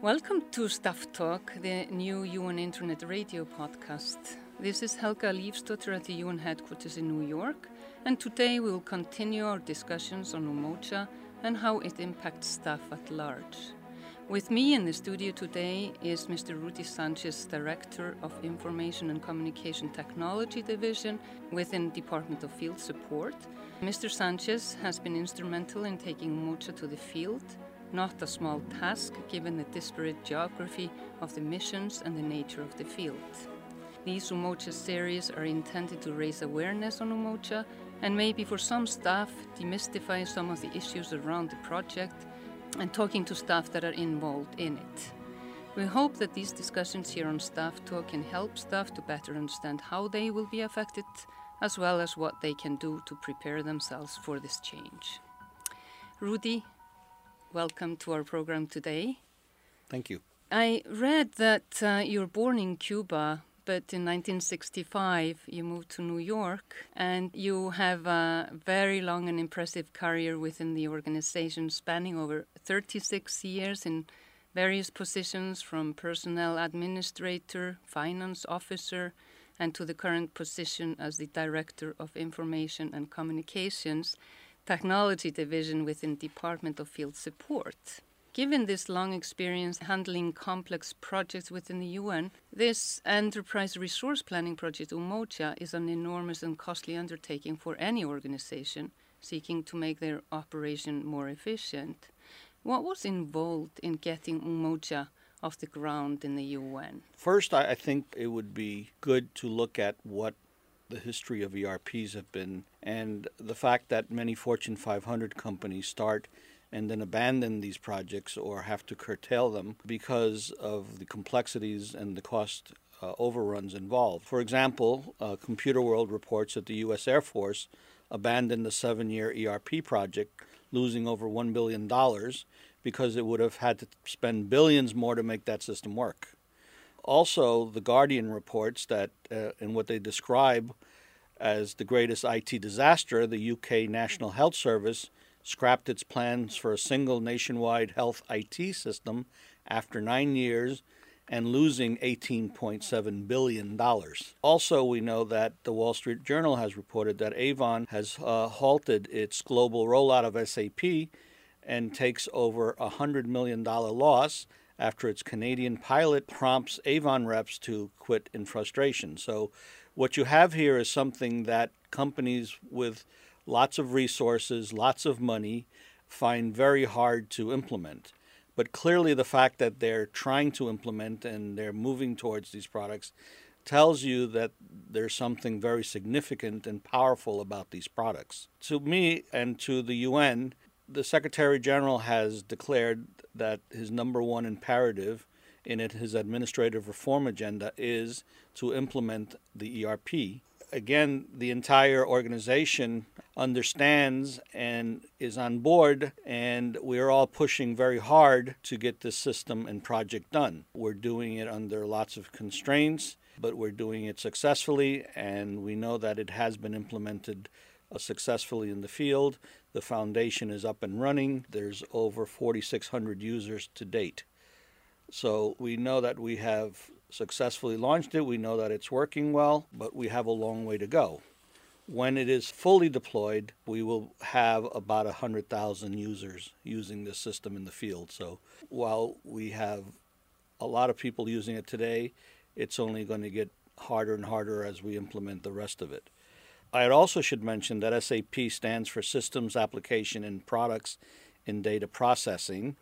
Welcome to Staff Talk, the new UN Internet Radio podcast. This is Helga Lífsdóttir at the UN headquarters in New York, and today we will continue our discussions on Umoja and how it impacts staff at large. With me in the studio today is Mr. Rudy Sanchez, Director of Information and Communication Technology Division within Department of Field Support. Mr. Sanchez has been instrumental in taking Umoja to the field, not a small task given the disparate geography of the missions and the nature of the field. These Umoja series are intended to raise awareness on Umoja and maybe for some staff demystify some of the issues around the project and talking to staff that are involved in it. We hope that these discussions here on Staff Talk can help staff to better understand how they will be affected as well as what they can do to prepare themselves for this change. Rudy, welcome to our program today. Thank you. I read that uh, you were born in Cuba, but in 1965 you moved to New York and you have a very long and impressive career within the organization spanning over 36 years in various positions from personnel administrator, finance officer, and to the current position as the Director of Information and Communications Technology Division within Department of Field Support. Given this long experience handling complex projects within the UN, this enterprise resource planning project Umoja is an enormous and costly undertaking for any organization seeking to make their operation more efficient. What was involved in getting Umoja off the ground in the UN? First, I think it would be good to look at what the history of ERPs have been and the fact that many Fortune 500 companies start and then abandon these projects or have to curtail them because of the complexities and the cost uh, overruns involved. For example, uh, Computer World reports that the U.S. Air Force abandoned the seven year ERP project, losing over $1 billion because it would have had to spend billions more to make that system work. Also, The Guardian reports that uh, in what they describe as the greatest IT disaster, the UK National Health Service scrapped its plans for a single nationwide health IT system after nine years and losing $18.7 billion. Also, we know that the Wall Street Journal has reported that Avon has uh, halted its global rollout of SAP and takes over a $100 million loss after its Canadian pilot prompts Avon reps to quit in frustration. So, what you have here is something that companies with lots of resources, lots of money, find very hard to implement. But clearly, the fact that they're trying to implement and they're moving towards these products tells you that there's something very significant and powerful about these products. To me and to the UN, the Secretary General has declared that his number one imperative in it, his administrative reform agenda, is to implement the ERP again, the entire organization understands and is on board, and we're all pushing very hard to get this system and project done. We're doing it under lots of constraints, but we're doing it successfully, and we know that it has been implemented Uh, successfully in the field. The foundation is up and running. There's over 4,600 users to date. So we know that we have successfully launched it. We know that it's working well, but we have a long way to go. When it is fully deployed, we will have about 100,000 users using this system in the field. So while we have a lot of people using it today, it's only going to get harder and harder as we implement the rest of it. I also should mention that SAP stands for Systems Application and Products in Data Processing,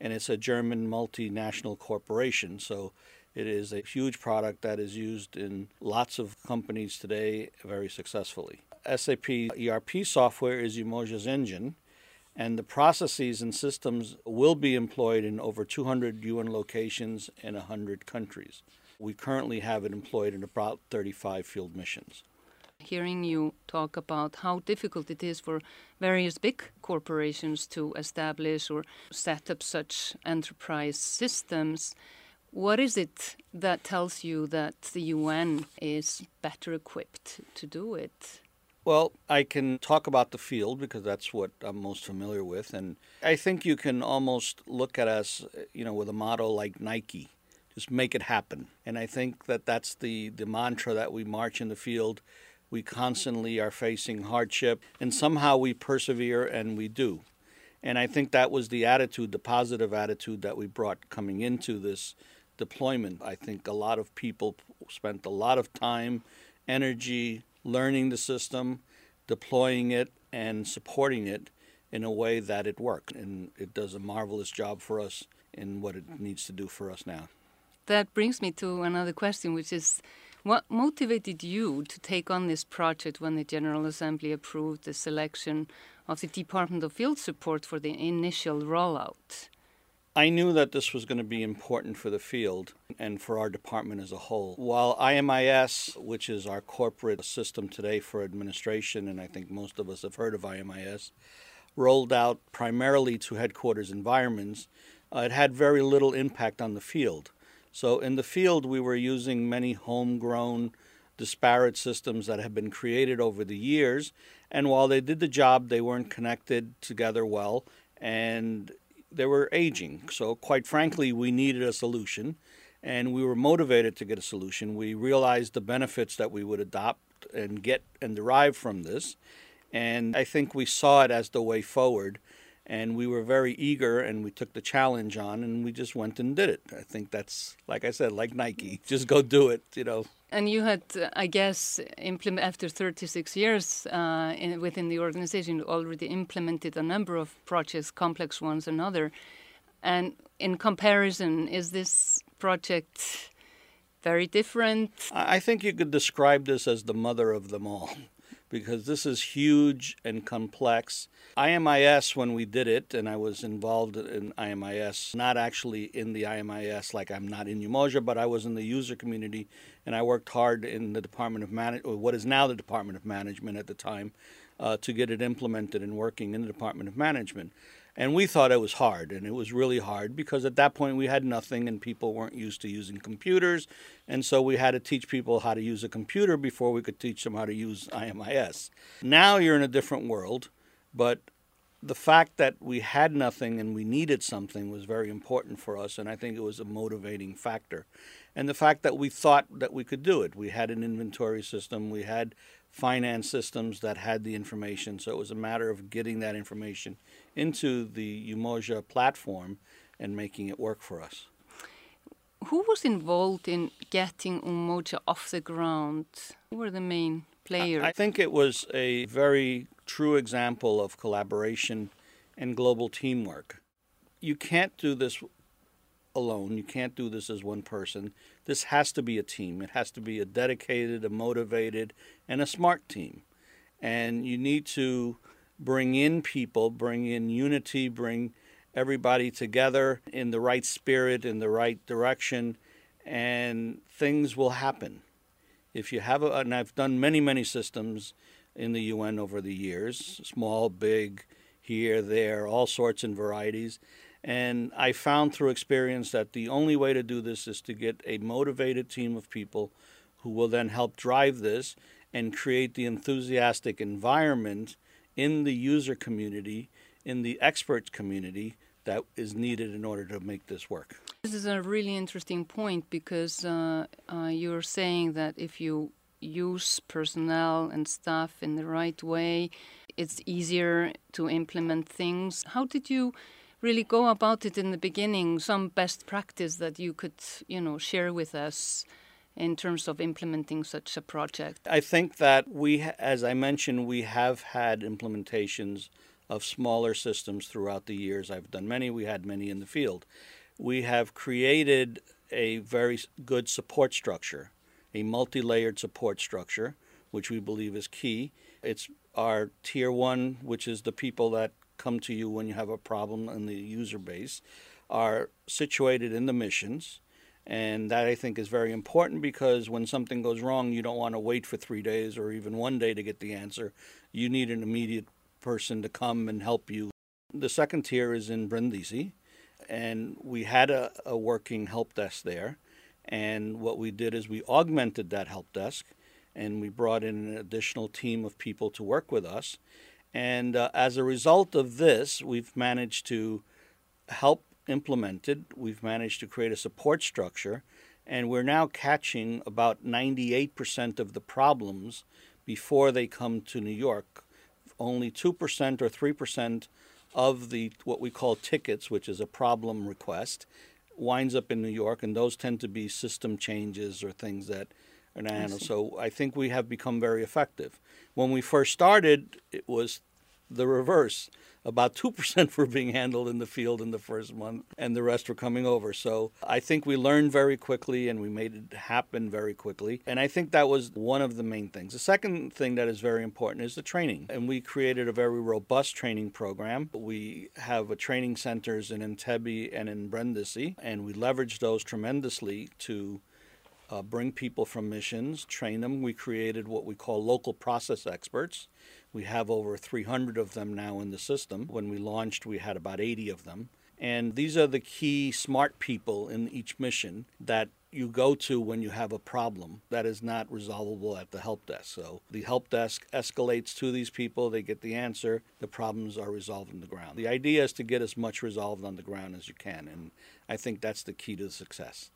and it's a German multinational corporation. So it is a huge product that is used in lots of companies today very successfully. SAP ERP software is Umoja's engine, and the processes and systems will be employed in over 200 UN locations in 100 countries. We currently have it employed in about 35 field missions. Hearing you talk about how difficult it is for various big corporations to establish or set up such enterprise systems, what is it that tells you that the UN is better equipped to do it? Well, I can talk about the field because that's what I'm most familiar with. And I think you can almost look at us, you know, with a motto like Nike just make it happen. And I think that that's the, the mantra that we march in the field. We constantly are facing hardship, and somehow we persevere and we do. And I think that was the attitude, the positive attitude that we brought coming into this deployment. I think a lot of people spent a lot of time, energy, learning the system, deploying it, and supporting it in a way that it worked. And it does a marvelous job for us in what it needs to do for us now. That brings me to another question, which is what motivated you to take on this project when the General Assembly approved the selection of the Department of Field Support for the initial rollout? I knew that this was going to be important for the field and for our department as a whole. While IMIS, which is our corporate system today for administration, and I think most of us have heard of IMIS, rolled out primarily to headquarters environments, uh, it had very little impact on the field. So in the field, we were using many homegrown, disparate systems that have been created over the years. And while they did the job, they weren't connected together well. And they were aging. So, quite frankly, we needed a solution, and we were motivated to get a solution. We realized the benefits that we would adopt and get and derive from this, and I think we saw it as the way forward. And we were very eager, and we took the challenge on, and we just went and did it. I think that's, like I said, like Nike, just go do it, you know. And you had, I guess, implement after 36 years uh, in, within the organization, already implemented a number of projects, complex ones and other. And in comparison, is this project very different? I think you could describe this as the mother of them all because this is huge and complex. IMIS, when we did it, and I was involved in IMIS, not actually in the IMIS, like I'm not in Umoja, but I was in the user community, and I worked hard in the Department of Management, what is now the Department of Management at the time, uh, to get it implemented and working in the Department of Management. And we thought it was hard, and it was really hard because at that point we had nothing and people weren't used to using computers. And so we had to teach people how to use a computer before we could teach them how to use IMIS. Now you're in a different world, but the fact that we had nothing and we needed something was very important for us, and I think it was a motivating factor. And the fact that we thought that we could do it. We had an inventory system, we had finance systems that had the information, so it was a matter of getting that information into the Umoja platform and making it work for us. Who was involved in getting Umoja off the ground? Who were the main players? I think it was a very true example of collaboration and global teamwork. You can't do this alone. You can't do this as one person. This has to be a team. It has to be a dedicated, a motivated, and a smart team. And you need to bring in people, bring in unity, bring everybody together in the right spirit, in the right direction, and things will happen. If you have a, and I've done many, many systems in the UN over the years, small, big, here, there, all sorts and varieties. And I found through experience that the only way to do this is to get a motivated team of people who will then help drive this and create the enthusiastic environment in the user community, in the experts community that is needed in order to make this work. This is a really interesting point because uh, uh, you're saying that if you use personnel and staff in the right way, it's easier to implement things. How did you really go about it in the beginning? Some best practice that you could, you know, share with us in terms of implementing such a project? I think that we, as I mentioned, we have had implementations of smaller systems throughout the years. I've done many, we had many in the field. We have created a very good support structure, a multi layered support structure, which we believe is key. It's our tier one, which is the people that come to you when you have a problem in the user base, are situated in the missions. And that I think is very important because when something goes wrong, you don't want to wait for three days or even one day to get the answer. You need an immediate person to come and help you. The second tier is in Brindisi, and we had a, a working help desk there. And what we did is we augmented that help desk and we brought in an additional team of people to work with us. And uh, as a result of this, we've managed to help implement it. We've managed to create a support structure, and we're now catching about 98% of the problems before they come to New York. Only 2% or 3% of the what we call tickets, which is a problem request, winds up in New York, and those tend to be system changes or things that are not handled. So I think we have become very effective. When we first started, it was the reverse. About 2% were being handled in the field in the first month, and the rest were coming over. So I think we learned very quickly and we made it happen very quickly. And I think that was one of the main things. The second thing that is very important is the training. And we created a very robust training program. We have training centers in Entebbe and in Brindisi, and we leverage those tremendously to uh, bring people from missions, train them. We created what we call local process experts. We have over 300 of them now in the system. When we launched, we had about 80 of them. And these are the key smart people in each mission that you go to when you have a problem that is not resolvable at the help desk. So the help desk escalates to these people, they get the answer, the problems are resolved on the ground. The idea is to get as much resolved on the ground as you can, and I think that's the key to success.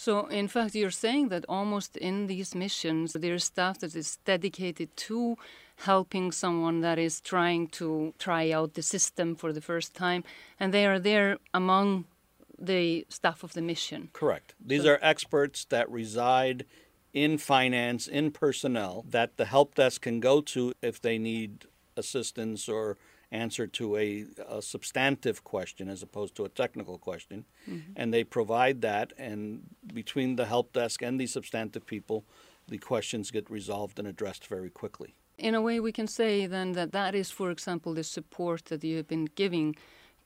So, in fact, you're saying that almost in these missions, there's staff that is dedicated to helping someone that is trying to try out the system for the first time, and they are there among the staff of the mission. Correct. These so, are experts that reside in finance, in personnel, that the help desk can go to if they need assistance or answer to a, a, substantive question as opposed to a technical question. Mm-hmm. And they provide that, and between the help desk and the substantive people, the questions get resolved and addressed very quickly. In a way, we can say then that that is, for example, the support that you have been giving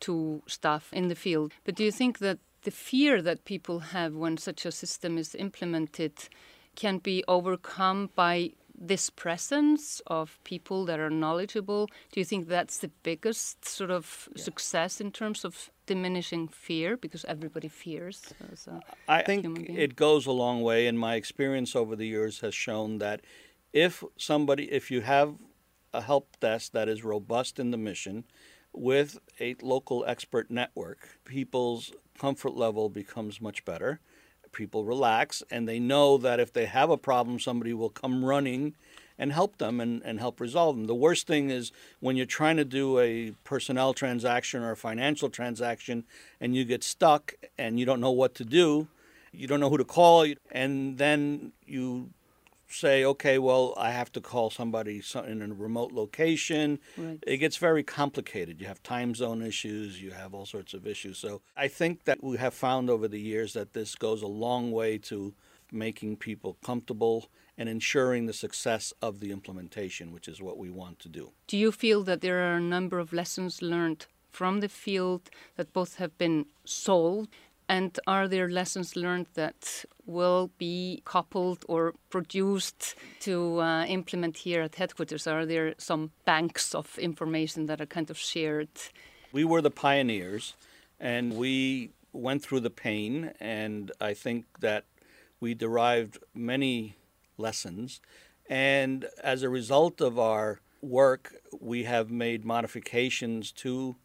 to staff in the field. But do you think that the fear that people have when such a system is implemented can be overcome by this presence of people that are knowledgeable, do you think that's the biggest sort of yeah. success in terms of diminishing fear? Because everybody fears. I think it goes a long way, and my experience over the years has shown that if somebody, if you have a help desk that is robust in the mission, with a local expert network, people's comfort level becomes much better people relax and they know that if they have a problem, somebody will come running and help them and, and help resolve them. The worst thing is when you're trying to do a personnel transaction or a financial transaction and you get stuck and you don't know what to do, you don't know who to call, and then you say, okay, well, I have to call somebody in a remote location. Right. It gets very complicated. You have time zone issues, you have all sorts of issues. So I think that we have found over the years that this goes a long way to making people comfortable and ensuring the success of the implementation, which is what we want to do. Do you feel that there are a number of lessons learned from the field that both have been solved and are there lessons learned that will be coupled or produced to uh, implement here at headquarters? Are there some banks of information that are kind of shared? We were the pioneers and we went through the pain, and I think that we derived many lessons. And as a result of our work, we have made modifications to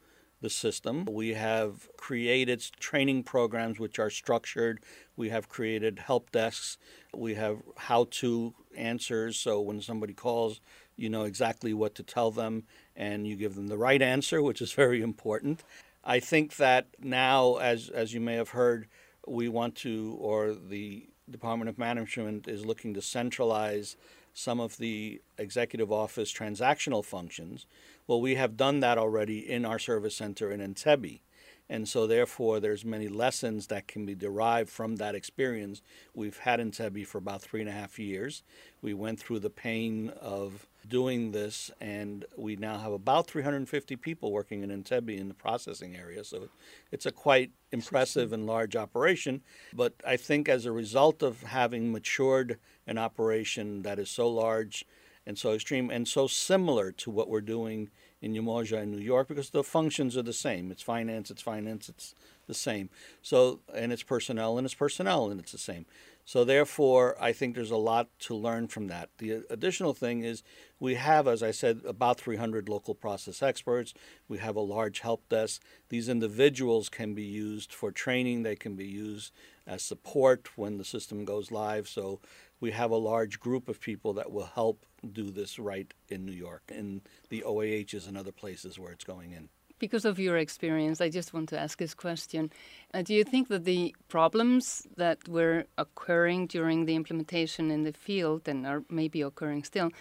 the system. We have created training programs which are structured. We have created help desks. We have how to answers. So when somebody calls, you know exactly what to tell them and you give them the right answer, which is very important. I think that now, as, as you may have heard, we want to, or the Department of Management is looking to centralize some of the executive office transactional functions. Well, we have done that already in our service center in Entebbe. And so, therefore, there's many lessons that can be derived from that experience. We've had Entebbe for about three and a half years. We went through the pain of doing this, and we now have about 350 people working in Entebbe in the processing area. So, it's a quite impressive and large operation. But I think as a result of having matured an operation that is so large and so extreme and so similar to what we're doing in Umoja in New York because the functions are the same. It's finance, it's finance, it's the same. So, and it's personnel and it's personnel and it's the same. So, therefore, I think there's a lot to learn from that. The additional thing is we have, as I said, about 300 local process experts. We have a large help desk. These individuals can be used for training, they can be used as support when the system goes live. So, we have a large group of people that will help do this right in New York, in the OAHs and other places where it's going in. Because of your experience, I just want to ask this question. Uh, do you think that the problems that were occurring during the implementation in the field and are maybe occurring still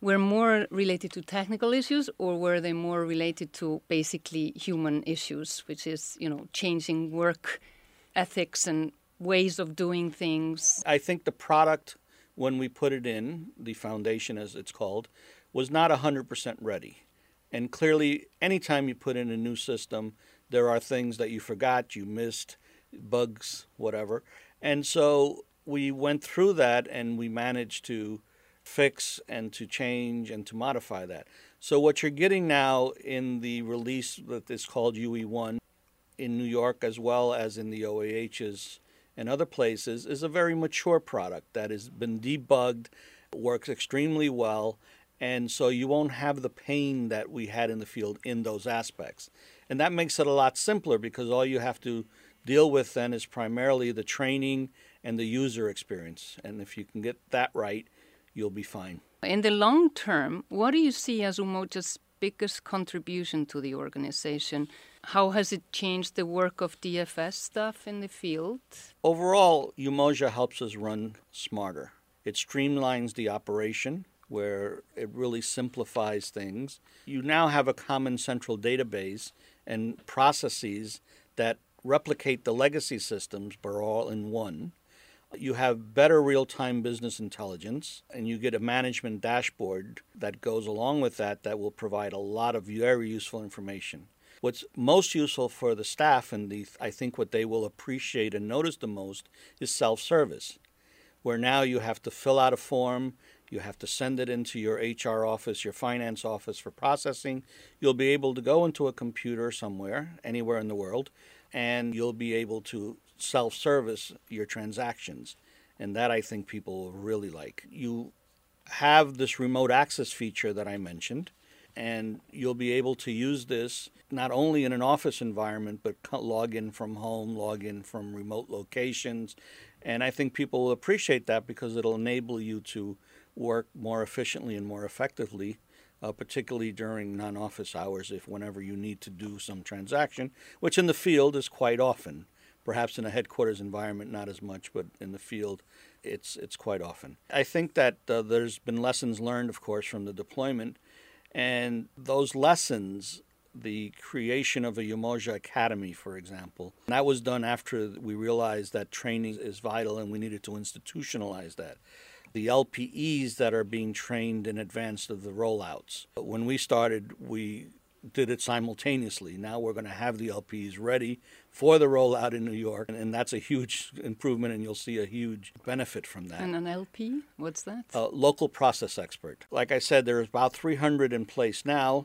were more related to technical issues or were they more related to basically human issues, which is, you know, changing work ethics and ways of doing things? I think the product, when we put it in, the foundation as it's called, was not 100% ready. And clearly, anytime you put in a new system, there are things that you forgot, you missed, bugs, whatever. And so we went through that and we managed to fix and to change and to modify that. So what you're getting now in the release that is called UE1 in New York as well as in the OAHs and other places is a very mature product that has been debugged, works extremely well, and so you won't have the pain that we had in the field in those aspects. And that makes it a lot simpler because all you have to deal with then is primarily the training and the user experience. And if you can get that right, you'll be fine. In the long term, what do you see as Umoja's biggest contribution to the organization? How has it changed the work of DFS staff in the field? Overall, Umoja helps us run smarter. It streamlines the operation where it really simplifies things. You now have a common central database and processes that replicate the legacy systems but are all in one. You have better real time business intelligence, and you get a management dashboard that goes along with that that will provide a lot of very useful information. What's most useful for the staff, and the, I think what they will appreciate and notice the most, is self service, where now you have to fill out a form, you have to send it into your HR office, your finance office for processing. You'll be able to go into a computer somewhere, anywhere in the world, and you'll be able to self service your transactions. And that I think people will really like. You have this remote access feature that I mentioned, and you'll be able to use this not only in an office environment, but log in from home, log in from remote locations. And I think people will appreciate that because it'll enable you to work more efficiently and more effectively, uh, particularly during non office hours, if whenever you need to do some transaction, which in the field is quite often. Perhaps in a headquarters environment, not as much, but in the field, it's, it's quite often. I think that uh, there's been lessons learned, of course, from the deployment, and those lessons the creation of a Umoja Academy, for example. That was done after we realized that training is vital and we needed to institutionalize that the LPEs that are being trained in advance of the rollouts. But when we started, we did it simultaneously. Now we're going to have the LPs ready for the rollout in New York, and, that's a huge improvement, and you'll see a huge benefit from that. And an LP, what's that? A local process expert. Like I said, there's about 300 in place now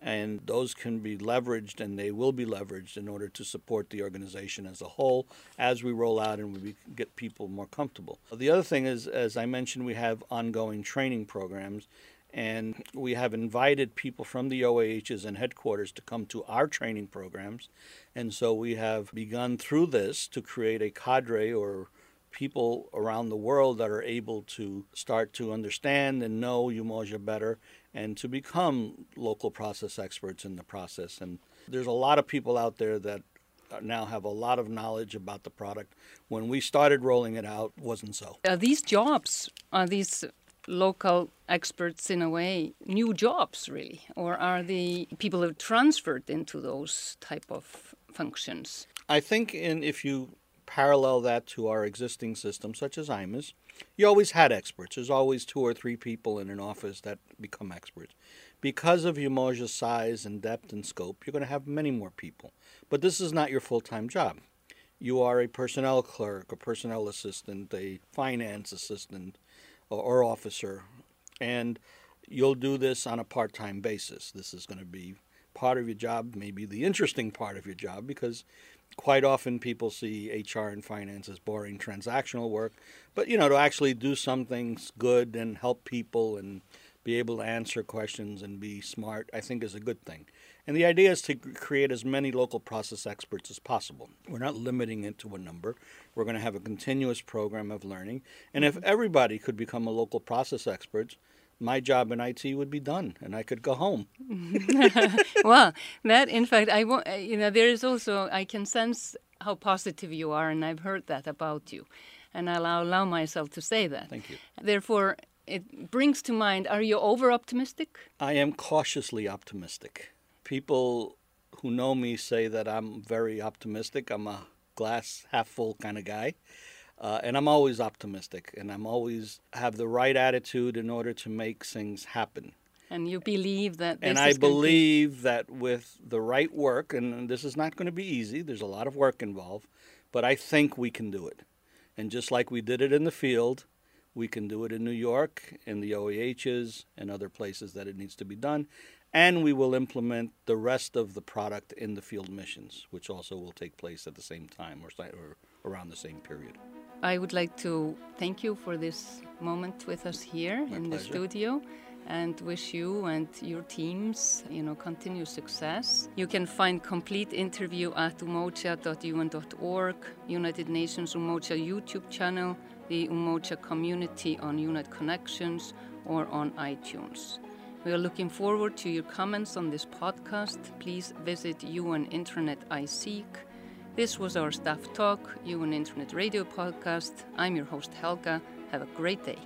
and those can be leveraged and they will be leveraged in order to support the organization as a whole as we roll out and we get people more comfortable. The other thing is, as I mentioned, we have ongoing training programs and we have invited people from the OAHs and headquarters to come to our training programs. And so we have begun through this to create a cadre or people around the world that are able to start to understand and know Umoja better and to become local process experts in the process. And there's a lot of people out there that now have a lot of knowledge about the product. When we started rolling it out, wasn't so. Are these jobs, are these local experts in a way new jobs really or are the people who transferred into those type of functions i think in if you parallel that to our existing system such as IMIS you always had experts. There's always two or three people in an office that become experts. Because of Umoja's size and depth and scope, you're going to have many more people. But this is not your full time job. You are a personnel clerk, a personnel assistant, a finance assistant, or, or officer, and you'll do this on a part time basis. This is going to be part of your job, maybe the interesting part of your job, because quite often people see HR and finance as boring transactional work, but you know, to actually do some things good and help people and be able to answer questions and be smart, I think is a good thing. And the idea is to create as many local process experts as possible. We're not limiting it to a number. We're going to have a continuous program of learning. And if everybody could become a local process expert, my job in IT would be done and I could go home. well, that in fact, I want, you know, there is also, I can sense how positive you are, and I've heard that about you. And I'll allow myself to say that. Thank you. Therefore, it brings to mind are you over optimistic? I am cautiously optimistic. People who know me say that I'm very optimistic. I'm a glass half full kind of guy. Uh, and I'm always optimistic, and I'm always have the right attitude in order to make things happen. And you believe that. and I believe that with the right work, and this is not going to be easy. There's a lot of work involved, but I think we can do it. And just like we did it in the field, we can do it in New York, in the OAHs, and other places that it needs to be done. And we will implement the rest of the product in the field missions, which also will take place at the same time or, or around the same period. I would like to thank you for this moment with us here My in pleasure. the studio and wish you and your teams, you know, continued success. You can find complete interview at umoja.un.org, United Nations Umoja YouTube channel, the Umoja community on Unite Connections, or on iTunes. We are looking forward to your comments on this podcast. Please visit UN Internet iSeek this was our Staff Talk, UN Internet Radio podcast. I'm your host, Helga. Have a great day.